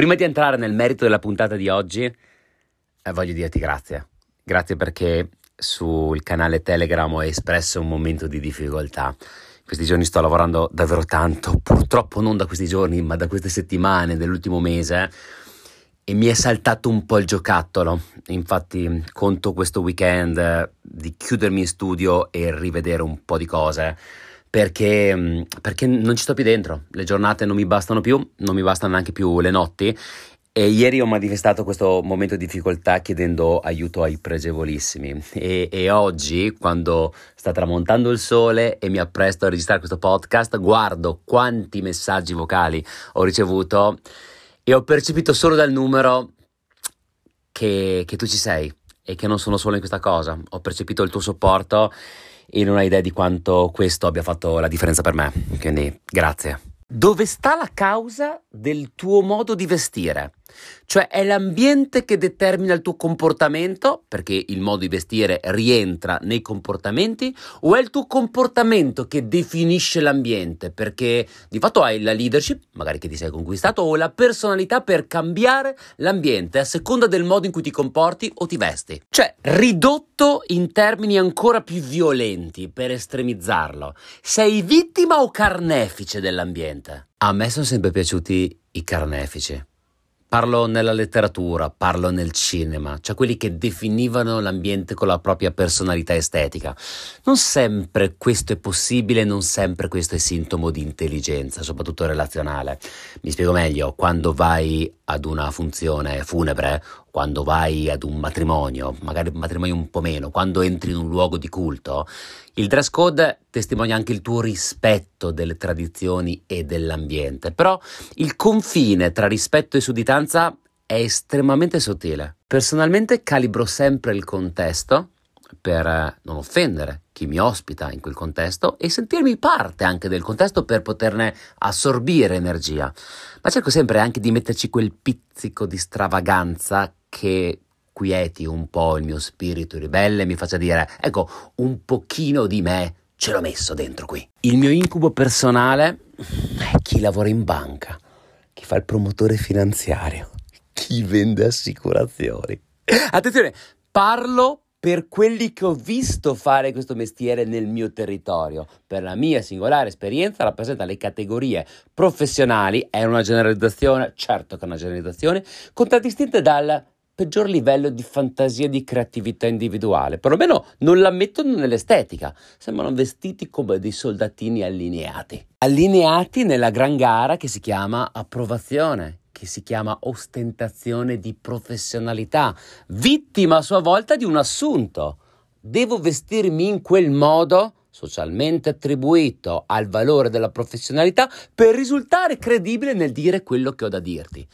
Prima di entrare nel merito della puntata di oggi, eh, voglio dirti grazie. Grazie perché sul canale Telegram ho espresso un momento di difficoltà. Questi giorni sto lavorando davvero tanto, purtroppo non da questi giorni, ma da queste settimane, dell'ultimo mese, e mi è saltato un po' il giocattolo. Infatti conto questo weekend di chiudermi in studio e rivedere un po' di cose perché, mm, perché non ci sto più dentro, le giornate non mi bastano più, non mi bastano neanche più le notti. E ieri ho manifestato questo momento di difficoltà chiedendo aiuto ai pregevolissimi. E, e, oggi quando sta tramontando il sole e mi appresto a registrare questo podcast guardo quanti messaggi vocali ho ricevuto e ho percepito solo dal numero che, che tu ci sei e che non sono solo in questa cosa, ho percepito il tuo supporto e non hai idea di quanto questo abbia fatto la differenza per me. Quindi grazie. Dove sta la causa del tuo modo di vestire? Cioè è l'ambiente che determina il tuo comportamento, perché il modo di vestire rientra nei comportamenti, o è il tuo comportamento che definisce l'ambiente, perché di fatto hai la leadership, magari che ti sei conquistato, o la personalità per cambiare l'ambiente a seconda del modo in cui ti comporti o ti vesti. Cioè ridotto in termini ancora più violenti, per estremizzarlo, sei vittima o carnefice dell'ambiente? A me sono sempre piaciuti i carnefici. Parlo nella letteratura, parlo nel cinema, cioè quelli che definivano l'ambiente con la propria personalità estetica. Non sempre questo è possibile, non sempre questo è sintomo di intelligenza, soprattutto relazionale. Mi spiego meglio, quando vai ad una funzione funebre, quando vai ad un matrimonio, magari un matrimonio un po' meno, quando entri in un luogo di culto, il dress code testimonia anche il tuo rispetto delle tradizioni e dell'ambiente, però il confine tra rispetto e sudditanza è estremamente sottile. Personalmente calibro sempre il contesto per eh, non offendere chi mi ospita in quel contesto e sentirmi parte anche del contesto per poterne assorbire energia. Ma cerco sempre anche di metterci quel pizzico di stravaganza che quieti un po' il mio spirito ribelle e mi faccia dire, ecco, un pochino di me ce l'ho messo dentro qui. Il mio incubo personale è chi lavora in banca, chi fa il promotore finanziario, chi vende assicurazioni. Attenzione, parlo per quelli che ho visto fare questo mestiere nel mio territorio. Per la mia singolare esperienza rappresenta le categorie professionali, è una generalizzazione, certo che è una generalizzazione, contraddistinte dal peggior livello di fantasia e di creatività individuale. Perlomeno non la mettono nell'estetica. Sembrano vestiti come dei soldatini allineati. Allineati nella gran gara che si chiama approvazione, che si chiama ostentazione di professionalità, vittima a sua volta di un assunto. Devo vestirmi in quel modo socialmente attribuito al valore della professionalità per risultare credibile nel dire quello che ho da dirti.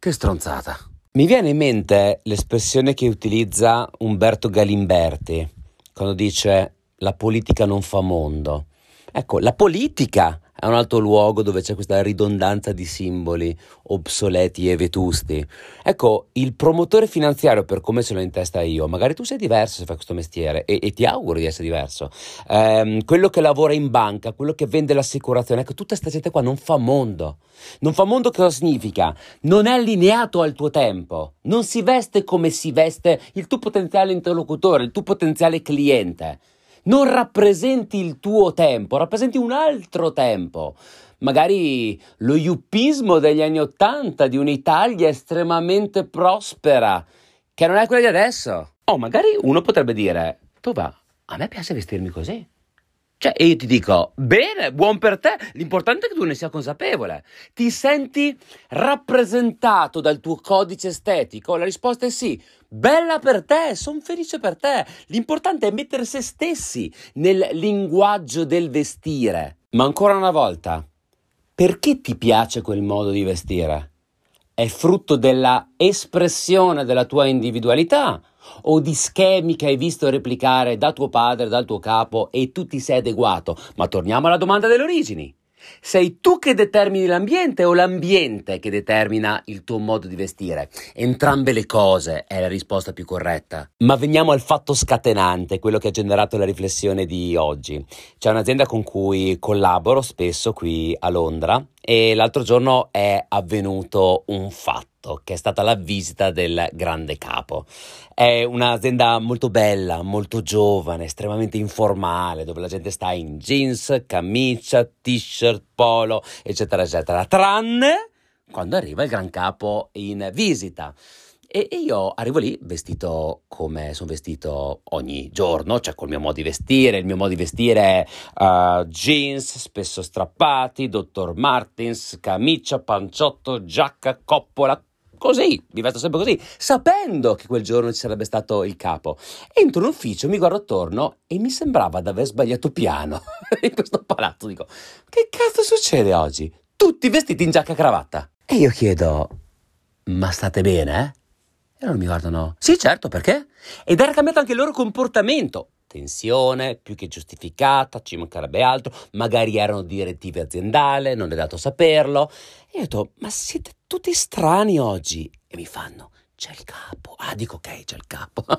Che stronzata. Mi viene in mente l'espressione che utilizza Umberto Galimberti quando dice la politica non fa mondo. Ecco, la politica è un altro luogo dove c'è questa ridondanza di simboli obsoleti e vetusti. Ecco, il promotore finanziario, per come ce l'ho in testa io, magari tu sei diverso se fai questo mestiere e, e ti auguro di essere diverso. Ehm, quello che lavora in banca, quello che vende l'assicurazione, ecco, tutta questa gente qua non fa mondo. Non fa mondo cosa significa? Non è allineato al tuo tempo, non si veste come si veste il tuo potenziale interlocutore, il tuo potenziale cliente non rappresenti il tuo tempo, rappresenti un altro tempo. Magari lo yuppismo degli anni Ottanta di un'Italia estremamente prospera, che non è quella di adesso. O oh, magari uno potrebbe dire, tu va, a me piace vestirmi così. Cioè, io ti dico, bene, buon per te, l'importante è che tu ne sia consapevole. Ti senti rappresentato dal tuo codice estetico? La risposta è sì. Bella per te, sono felice per te. L'importante è mettere se stessi nel linguaggio del vestire. Ma ancora una volta, perché ti piace quel modo di vestire? È frutto della espressione della tua individualità? O di schemi che hai visto replicare da tuo padre, dal tuo capo e tu ti sei adeguato. Ma torniamo alla domanda delle origini. Sei tu che determini l'ambiente o l'ambiente che determina il tuo modo di vestire? Entrambe le cose è la risposta più corretta. Ma veniamo al fatto scatenante, quello che ha generato la riflessione di oggi. C'è un'azienda con cui collaboro spesso qui a Londra e l'altro giorno è avvenuto un fatto che è stata la visita del grande capo. È un'azienda molto bella, molto giovane, estremamente informale, dove la gente sta in jeans, camicia, t-shirt, polo, eccetera, eccetera, tranne quando arriva il gran capo in visita. E, io arrivo lì vestito come sono vestito ogni giorno, cioè col mio modo di vestire. Il mio modo di vestire è uh, jeans, spesso strappati, Dr. Martins, camicia, panciotto, giacca, coppola, così, mi vesto sempre così, sapendo che quel giorno ci sarebbe stato il capo. Entro in ufficio, mi guardo attorno e mi sembrava di aver sbagliato piano in questo palazzo. Dico, che cazzo succede oggi? Tutti vestiti in giacca e cravatta. E io chiedo, ma state bene, eh? E loro mi guardano, sì certo, perché? Ed era cambiato anche il loro comportamento. Tensione, più che giustificata, ci mancherebbe altro, magari erano direttive aziendali, non è dato saperlo. E io detto, ma siete tutti strani oggi? E mi fanno, c'è il capo. Ah, dico ok, c'è il capo.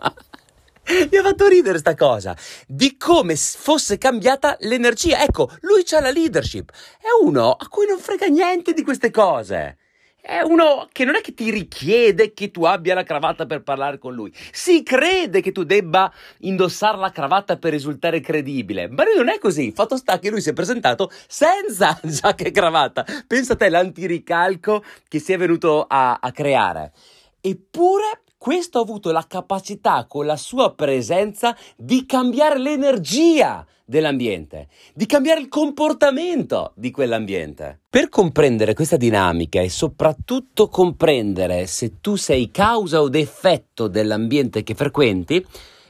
Mi ha fatto ridere sta cosa di come fosse cambiata l'energia. Ecco, lui c'ha la leadership. È uno a cui non frega niente di queste cose. È uno che non è che ti richiede che tu abbia la cravatta per parlare con lui. Si crede che tu debba indossare la cravatta per risultare credibile. Ma lui non è così. Fatto sta che lui si è presentato senza giacca e cravatta. Pensa a te l'antiricalco che si è venuto a, a creare. Eppure questo ha avuto la capacità con la sua presenza di cambiare l'energia dell'ambiente, di cambiare il comportamento di quell'ambiente. Per comprendere questa dinamica e soprattutto comprendere se tu sei causa o effetto dell'ambiente che frequenti,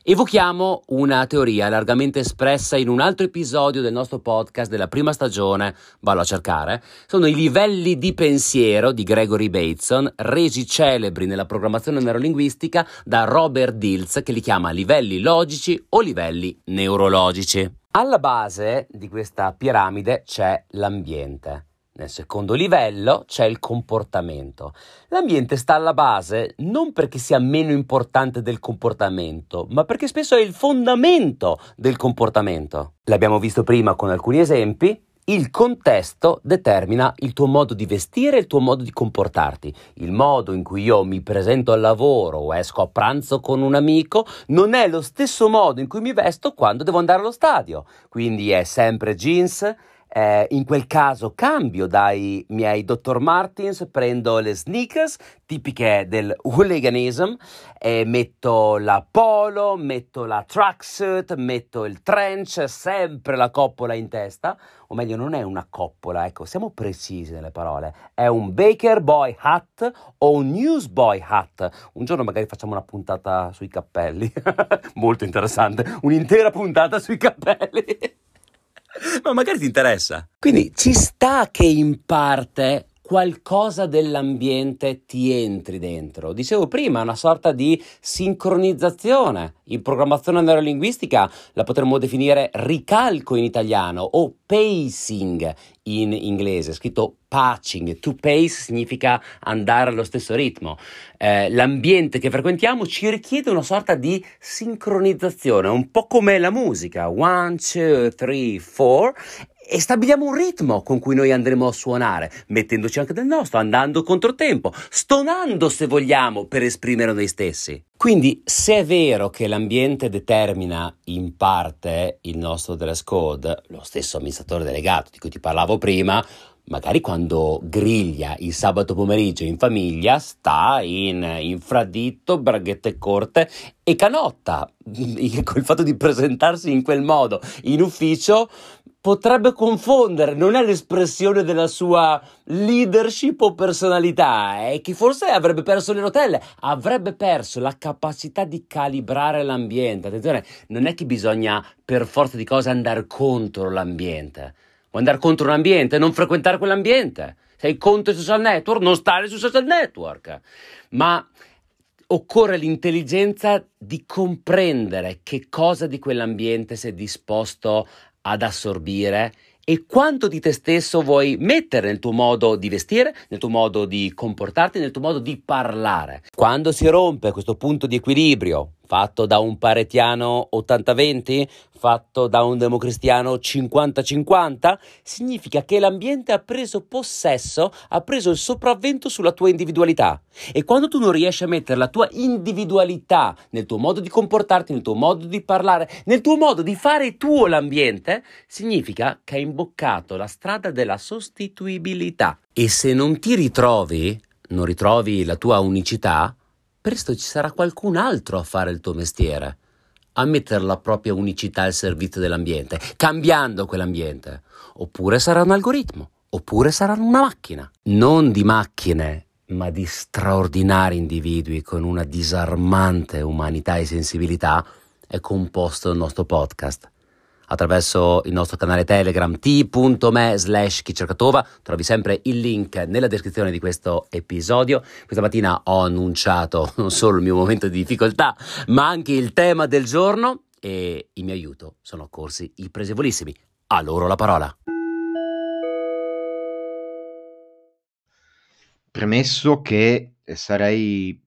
Evochiamo una teoria largamente espressa in un altro episodio del nostro podcast della prima stagione, vallo a cercare, sono i livelli di pensiero di Gregory Bateson, resi celebri nella programmazione neurolinguistica da Robert Dills che li chiama livelli logici o livelli neurologici. Alla base di questa piramide c'è l'ambiente. Nel secondo livello c'è il comportamento. L'ambiente sta alla base non perché sia meno importante del comportamento, ma perché spesso è il fondamento del comportamento. L'abbiamo visto prima con alcuni esempi. Il contesto determina il tuo modo di vestire e il tuo modo di comportarti. Il modo in cui io mi presento al lavoro o esco a pranzo con un amico non è lo stesso modo in cui mi vesto quando devo andare allo stadio. Quindi è sempre jeans, eh, in quel caso cambio dai miei Dr. Martins, prendo le sneakers tipiche del hooliganism, e metto la polo, metto la tracksuit, metto il trench, sempre la coppola in testa, o meglio non è una coppola, ecco, siamo precisi nelle parole, è un Baker Boy hat o un Newsboy hat. Un giorno magari facciamo una puntata sui cappelli, molto interessante, un'intera puntata sui cappelli. Ma magari ti interessa. Quindi ci sta che in parte qualcosa dell'ambiente ti entri dentro. Dicevo prima, una sorta di sincronizzazione. In programmazione neurolinguistica la potremmo definire ricalco in italiano o pacing in inglese, scritto patching. To pace significa andare allo stesso ritmo. Eh, l'ambiente che frequentiamo ci richiede una sorta di sincronizzazione, un po' come la musica. One, two, three, four e stabiliamo un ritmo con cui noi andremo a suonare, mettendoci anche del nostro, andando controtempo, stonando se vogliamo per esprimere noi stessi. Quindi, se è vero che l'ambiente determina in parte il nostro dress code, lo stesso amministratore delegato di cui ti parlavo prima, magari quando griglia il sabato pomeriggio in famiglia sta in infraditto, braghette corte e canotta. Col fatto di presentarsi in quel modo in ufficio potrebbe confondere, non è l'espressione della sua leadership o personalità, è che forse avrebbe perso le rotelle, avrebbe perso la capacità di calibrare l'ambiente. Attenzione, non è che bisogna per forza di cose andare contro l'ambiente. Vuoi andare contro un ambiente? Non frequentare quell'ambiente. Sei contro i social network? Non stare sui social network. Ma occorre l'intelligenza di comprendere che cosa di quell'ambiente sei disposto ad assorbire e quanto di te stesso vuoi mettere nel tuo modo di vestire, nel tuo modo di comportarti, nel tuo modo di parlare. Quando si rompe questo punto di equilibrio fatto da un paretiano 80-20, fatto da un democristiano 50-50, significa che l'ambiente ha preso possesso, ha preso il sopravvento sulla tua individualità. E quando tu non riesci a mettere la tua individualità nel tuo modo di comportarti, nel tuo modo di parlare, nel tuo modo di fare tuo l'ambiente, significa che hai imboccato la strada della sostituibilità. E se non ti ritrovi, non ritrovi la tua unicità, presto ci sarà qualcun altro a fare il tuo mestiere, a mettere la propria unicità al servizio dell'ambiente, cambiando quell'ambiente. Oppure sarà un algoritmo, oppure sarà una macchina. Non di macchine, ma di straordinari individui con una disarmante umanità e sensibilità è composto il nostro podcast attraverso il nostro canale Telegram t.me slash chicercatova. Trovi sempre il link nella descrizione di questo episodio. Questa mattina ho annunciato non solo il mio momento di difficoltà, ma anche il tema del giorno e in mio aiuto sono accorsi i presevolissimi. A loro la parola. Premesso che sarei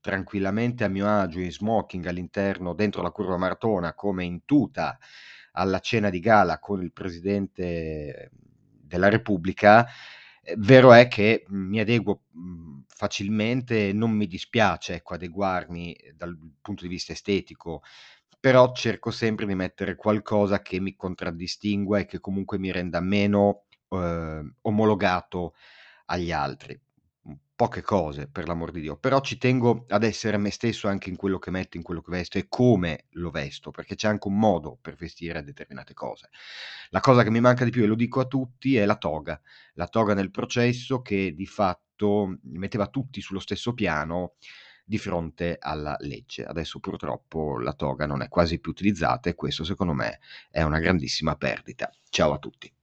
tranquillamente a mio agio in smoking all'interno, dentro la curva maratona, come in tuta alla cena di gala con il Presidente della Repubblica, eh, vero è che mi adeguo mh, facilmente, non mi dispiace ecco, adeguarmi dal punto di vista estetico, però cerco sempre di mettere qualcosa che mi contraddistingua e che comunque mi renda meno eh, omologato agli altri poche cose, per l'amor di Dio, però ci tengo ad essere me stesso anche in quello che metto, in quello che vesto e come lo vesto, perché c'è anche un modo per vestire determinate cose. La cosa che mi manca di più, e lo dico a tutti, è la toga. La toga nel processo che di fatto metteva tutti sullo stesso piano di fronte alla legge. Adesso purtroppo la toga non è quasi più utilizzata e questo secondo me è una grandissima perdita. Ciao a tutti.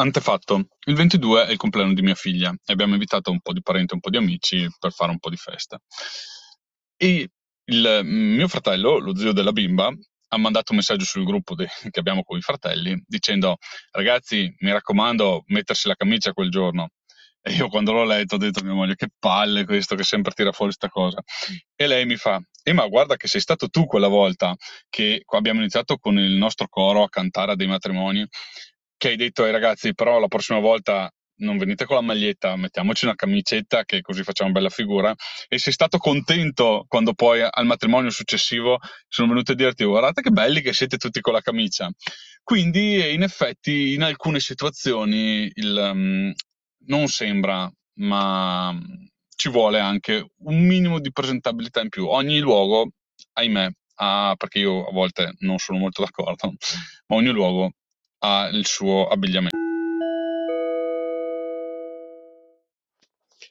Antefatto, il 22 è il compleanno di mia figlia e abbiamo invitato un po' di parenti e un po' di amici per fare un po' di festa. E il mio fratello, lo zio della bimba, ha mandato un messaggio sul gruppo de- che abbiamo con i fratelli dicendo ragazzi mi raccomando mettersi la camicia quel giorno. E io quando l'ho letto ho detto a mia moglie che palle questo che sempre tira fuori questa cosa. E lei mi fa e ma guarda che sei stato tu quella volta che abbiamo iniziato con il nostro coro a cantare a dei matrimoni che hai detto ai ragazzi, però la prossima volta non venite con la maglietta, mettiamoci una camicetta che così facciamo bella figura. E sei stato contento quando poi al matrimonio successivo sono venuti a dirti guardate che belli che siete tutti con la camicia. Quindi in effetti in alcune situazioni il, um, non sembra, ma ci vuole anche un minimo di presentabilità in più. Ogni luogo, ahimè, ha, perché io a volte non sono molto d'accordo, ma ogni luogo ha il suo abbigliamento.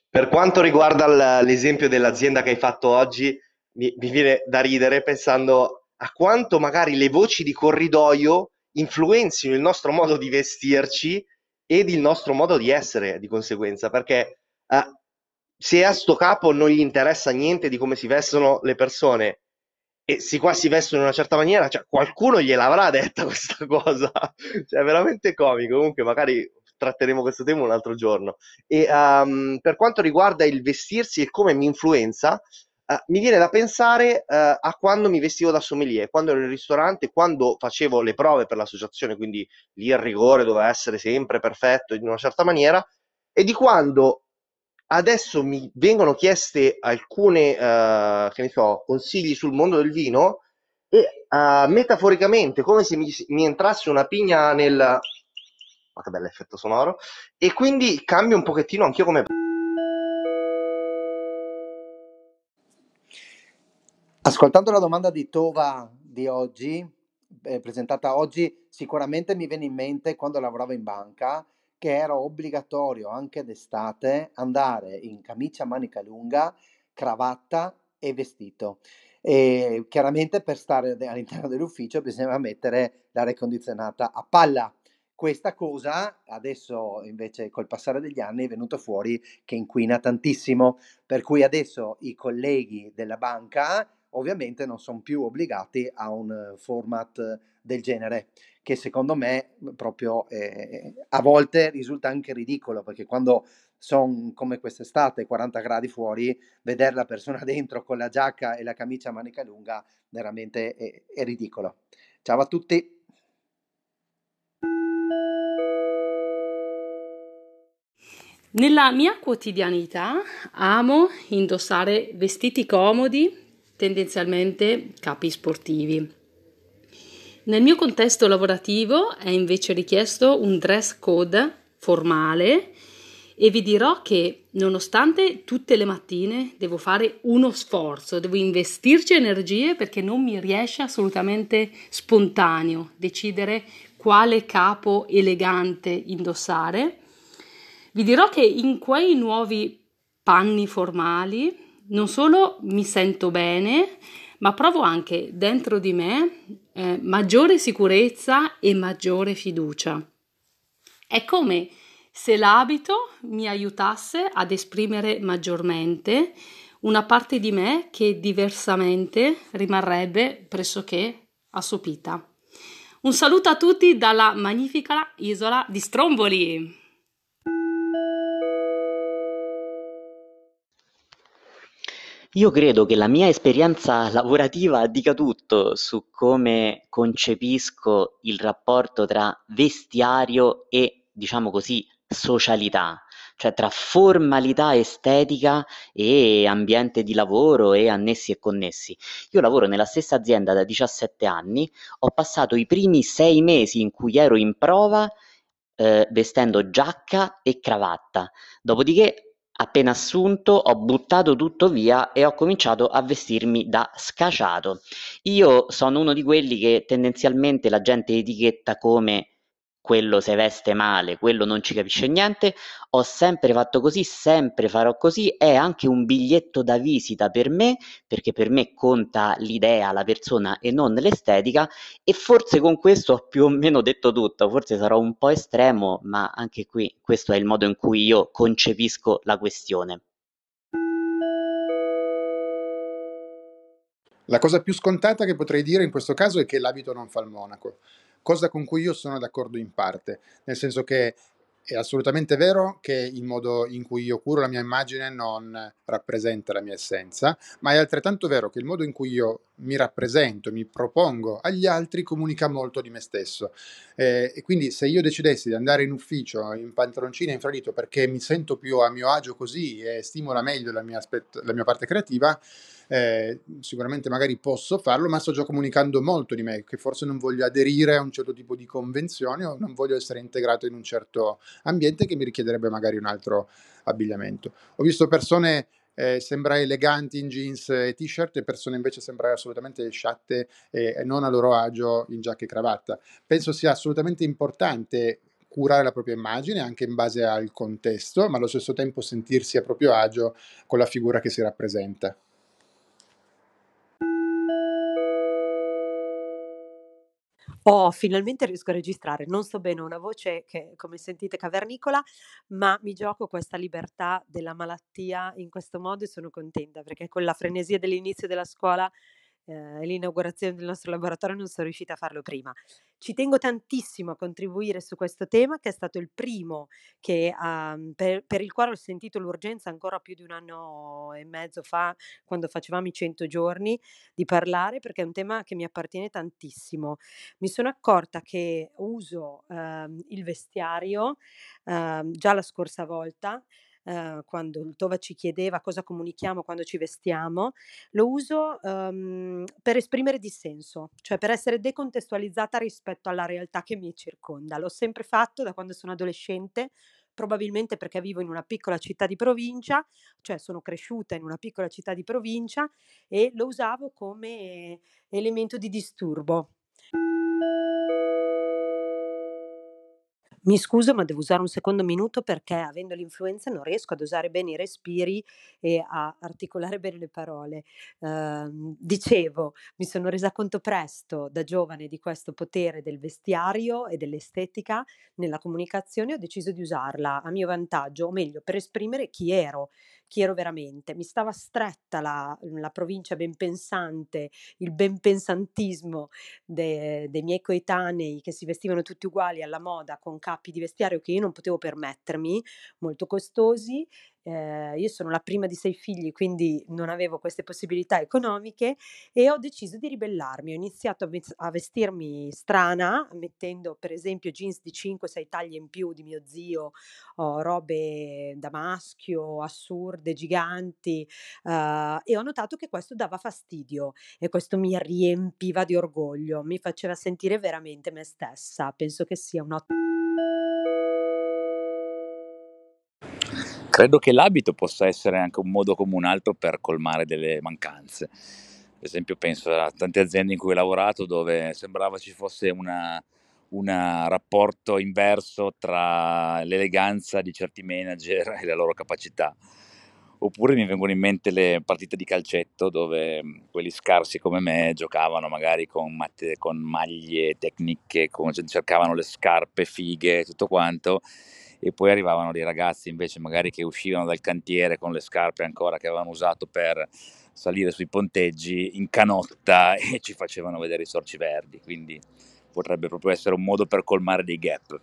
Per quanto riguarda l'esempio dell'azienda che hai fatto oggi, mi, mi viene da ridere pensando a quanto magari le voci di corridoio influenzino il nostro modo di vestirci ed il nostro modo di essere di conseguenza, perché eh, se a sto capo non gli interessa niente di come si vestono le persone e si qua si vestono in una certa maniera, cioè qualcuno gliel'avrà detta questa cosa, cioè è veramente comico, comunque magari tratteremo questo tema un altro giorno. E um, per quanto riguarda il vestirsi e come mi influenza, uh, mi viene da pensare uh, a quando mi vestivo da sommelier, quando ero in ristorante, quando facevo le prove per l'associazione, quindi lì il rigore doveva essere sempre perfetto in una certa maniera, e di quando adesso mi vengono chieste alcune, uh, che ne so, consigli sul mondo del vino e uh, metaforicamente, come se mi, mi entrasse una pigna nel... Ma che bell'effetto sonoro! E quindi cambio un pochettino anch'io come... Ascoltando la domanda di Tova di oggi, eh, presentata oggi, sicuramente mi viene in mente quando lavoravo in banca che era obbligatorio anche d'estate andare in camicia manica lunga, cravatta e vestito. E chiaramente per stare all'interno dell'ufficio bisognava mettere l'aria condizionata a palla. Questa cosa adesso invece col passare degli anni è venuto fuori che inquina tantissimo, per cui adesso i colleghi della banca ovviamente non sono più obbligati a un format del genere, che secondo me proprio eh, a volte risulta anche ridicolo, perché quando sono come quest'estate, 40 gradi fuori, vedere la persona dentro con la giacca e la camicia a manica lunga veramente è, è ridicolo. Ciao a tutti! Nella mia quotidianità amo indossare vestiti comodi, tendenzialmente capi sportivi. Nel mio contesto lavorativo è invece richiesto un dress code formale e vi dirò che nonostante tutte le mattine devo fare uno sforzo, devo investirci energie perché non mi riesce assolutamente spontaneo decidere quale capo elegante indossare. Vi dirò che in quei nuovi panni formali non solo mi sento bene, ma provo anche dentro di me eh, maggiore sicurezza e maggiore fiducia. È come se l'abito mi aiutasse ad esprimere maggiormente una parte di me che diversamente rimarrebbe pressoché assopita. Un saluto a tutti dalla magnifica isola di Stromboli. Io credo che la mia esperienza lavorativa dica tutto su come concepisco il rapporto tra vestiario e, diciamo così, socialità, cioè tra formalità estetica e ambiente di lavoro e annessi e connessi. Io lavoro nella stessa azienda da 17 anni, ho passato i primi sei mesi in cui ero in prova eh, vestendo giacca e cravatta, dopodiché Appena assunto ho buttato tutto via e ho cominciato a vestirmi da scaciato. Io sono uno di quelli che tendenzialmente la gente etichetta come quello se veste male, quello non ci capisce niente, ho sempre fatto così, sempre farò così, è anche un biglietto da visita per me, perché per me conta l'idea, la persona e non l'estetica e forse con questo ho più o meno detto tutto, forse sarò un po' estremo, ma anche qui questo è il modo in cui io concepisco la questione. La cosa più scontata che potrei dire in questo caso è che l'abito non fa il monaco cosa con cui io sono d'accordo in parte, nel senso che è assolutamente vero che il modo in cui io curo la mia immagine non rappresenta la mia essenza, ma è altrettanto vero che il modo in cui io mi rappresento, mi propongo agli altri comunica molto di me stesso. Eh, e quindi se io decidessi di andare in ufficio in pantaloncino e infradito perché mi sento più a mio agio così e stimola meglio la mia, aspetto, la mia parte creativa, eh, sicuramente magari posso farlo, ma sto già comunicando molto di me, che forse non voglio aderire a un certo tipo di convenzione o non voglio essere integrato in un certo ambiente che mi richiederebbe magari un altro abbigliamento. Ho visto persone eh, sembrare eleganti in jeans e t-shirt e persone invece sembrare assolutamente sciatte e, non a loro agio in giacca e cravatta. Penso sia assolutamente importante curare la propria immagine anche in base al contesto, ma allo stesso tempo sentirsi a proprio agio con la figura che si rappresenta. Oh, finalmente riesco a registrare. Non so bene, ho una voce che, come sentite, cavernicola, ma mi gioco questa libertà della malattia in questo modo e sono contenta perché con la frenesia dell'inizio della scuola eh, l'inaugurazione del nostro laboratorio non sono riuscita a farlo prima. Ci tengo tantissimo a contribuire su questo tema, che è stato il primo che, um, per, per, il quale ho sentito l'urgenza ancora più di un anno e mezzo fa, quando facevamo i 100 giorni, di parlare, perché è un tema che mi appartiene tantissimo. Mi sono accorta che uso um, il vestiario um, già la scorsa volta eh, quando il Tova ci chiedeva cosa comunichiamo quando ci vestiamo, lo uso um, per esprimere dissenso, cioè per essere decontestualizzata rispetto alla realtà che mi circonda. L'ho sempre fatto da quando sono adolescente, probabilmente perché vivo in una piccola città di provincia, cioè sono cresciuta in una piccola città di provincia e lo usavo come elemento di disturbo. Mi scuso, ma devo usare un secondo minuto perché avendo l'influenza non riesco ad usare bene i respiri e a articolare bene le parole. Ehm, dicevo, mi sono resa conto presto da giovane di questo potere del vestiario e dell'estetica nella comunicazione e ho deciso di usarla a mio vantaggio, o meglio, per esprimere chi ero, chi ero veramente. Mi stava stretta la, la provincia ben pensante, il ben pensantismo de, dei miei coetanei che si vestivano tutti uguali alla moda con capi di vestiario che io non potevo permettermi, molto costosi, eh, io sono la prima di sei figli, quindi non avevo queste possibilità economiche e ho deciso di ribellarmi. Ho iniziato a, ve- a vestirmi strana, mettendo per esempio jeans di 5-6 taglie in più di mio zio, o robe da maschio, assurde, giganti, uh, e ho notato che questo dava fastidio e questo mi riempiva di orgoglio, mi faceva sentire veramente me stessa. Penso che sia un ottimo Credo che l'abito possa essere anche un modo come un altro per colmare delle mancanze. Per esempio penso a tante aziende in cui ho lavorato dove sembrava ci fosse un rapporto inverso tra l'eleganza di certi manager e la loro capacità. Oppure mi vengono in mente le partite di calcetto dove quelli scarsi come me giocavano magari con, matte, con maglie tecniche, con, cercavano le scarpe fighe e tutto quanto e poi arrivavano dei ragazzi invece magari che uscivano dal cantiere con le scarpe ancora che avevano usato per salire sui ponteggi in canotta e ci facevano vedere i sorci verdi, quindi potrebbe proprio essere un modo per colmare dei gap.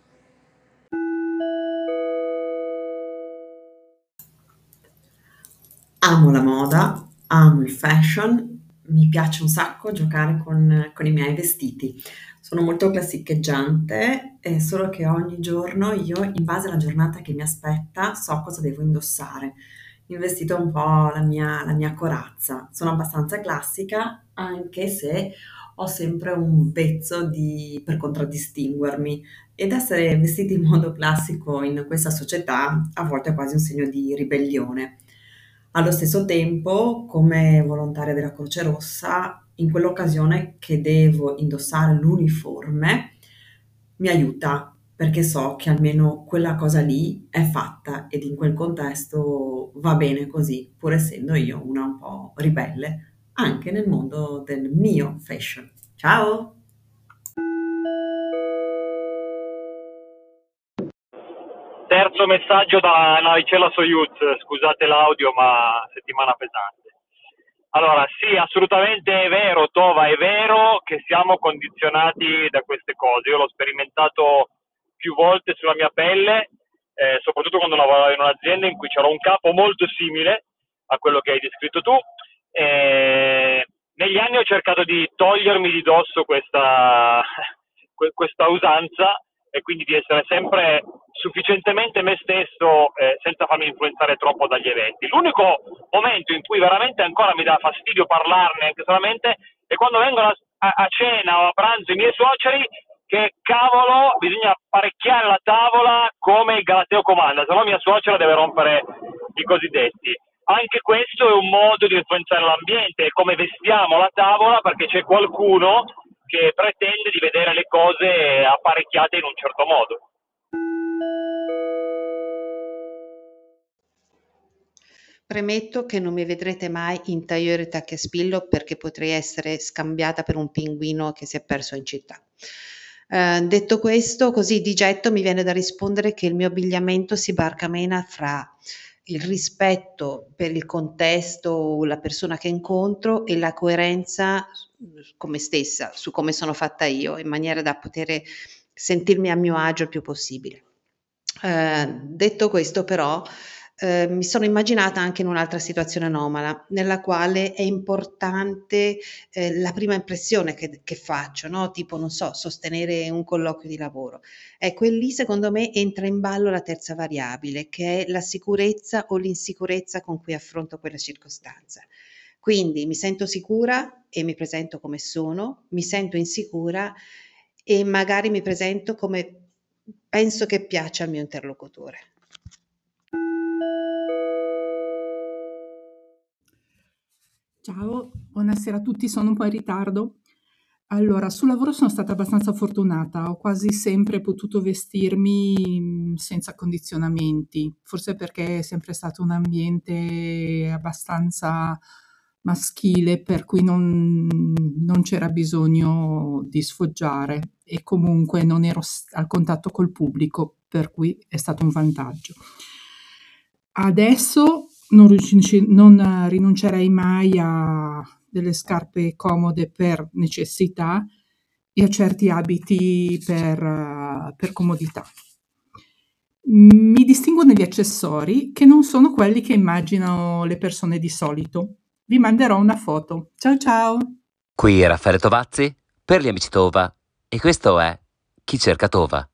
Amo la moda, amo il fashion, mi piace un sacco giocare con, con i miei vestiti. Sono molto classicheggiante, eh, solo che ogni giorno io, in base alla giornata che mi aspetta, so cosa devo indossare. Il vestito è un po' la mia, la mia corazza. Sono abbastanza classica, anche se ho sempre un vezzo di, per contraddistinguermi. Ed essere vestiti in modo classico in questa società a volte è quasi un segno di ribellione. Allo stesso tempo, come volontaria della Croce Rossa, in quell'occasione che devo indossare l'uniforme, mi aiuta perché so che almeno quella cosa lì è fatta ed in quel contesto va bene così, pur essendo io una un po' ribelle anche nel mondo del mio fashion. Ciao! Terzo messaggio da Navicella Soyuz, scusate l'audio ma settimana pesante. Allora sì, assolutamente è vero, Tova, è vero che siamo condizionati da queste cose. Io l'ho sperimentato più volte sulla mia pelle, eh, soprattutto quando lavoravo in un'azienda in cui c'era un capo molto simile a quello che hai descritto tu. E negli anni ho cercato di togliermi di dosso questa, questa usanza e quindi di essere sempre sufficientemente me stesso eh, senza farmi influenzare troppo dagli eventi. L'unico momento in cui veramente ancora mi dà fastidio parlarne anche solamente è quando vengono a, a cena o a pranzo i miei suoceri che cavolo bisogna apparecchiare la tavola come il Galateo comanda, se no mia suocera deve rompere i cosiddetti. Anche questo è un modo di influenzare l'ambiente, è come vestiamo la tavola perché c'è qualcuno che pretende di vedere le cose apparecchiate in un certo modo. Premetto che non mi vedrete mai in tagliore a spillo perché potrei essere scambiata per un pinguino che si è perso in città. Uh, detto questo, così di getto mi viene da rispondere che il mio abbigliamento si barcamena fra il rispetto per il contesto, la persona che incontro e la coerenza con me stessa, su come sono fatta io, in maniera da poter sentirmi a mio agio il più possibile. Eh, detto questo, però, eh, mi sono immaginata anche in un'altra situazione anomala, nella quale è importante eh, la prima impressione che, che faccio, no? tipo, non so, sostenere un colloquio di lavoro. Ecco, e lì secondo me entra in ballo la terza variabile, che è la sicurezza o l'insicurezza con cui affronto quella circostanza. Quindi mi sento sicura e mi presento come sono, mi sento insicura e magari mi presento come penso che piaccia al mio interlocutore. Ciao, buonasera a tutti, sono un po' in ritardo. Allora, sul lavoro sono stata abbastanza fortunata, ho quasi sempre potuto vestirmi mm, senza condizionamenti, forse perché è sempre stato un ambiente abbastanza maschile, per cui non, non c'era bisogno di sfoggiare e comunque non ero al contatto col pubblico, per cui è stato un vantaggio. Adesso non, non rinuncerei mai a delle scarpe comode per necessità e a certi abiti per, per comodità. Mi distingo negli accessori che non sono quelli che immaginano le persone di solito. Vi manderò una foto. Ciao ciao! Qui è Raffaele Tovazzi per gli amici Tova e questo è Chi cerca Tova.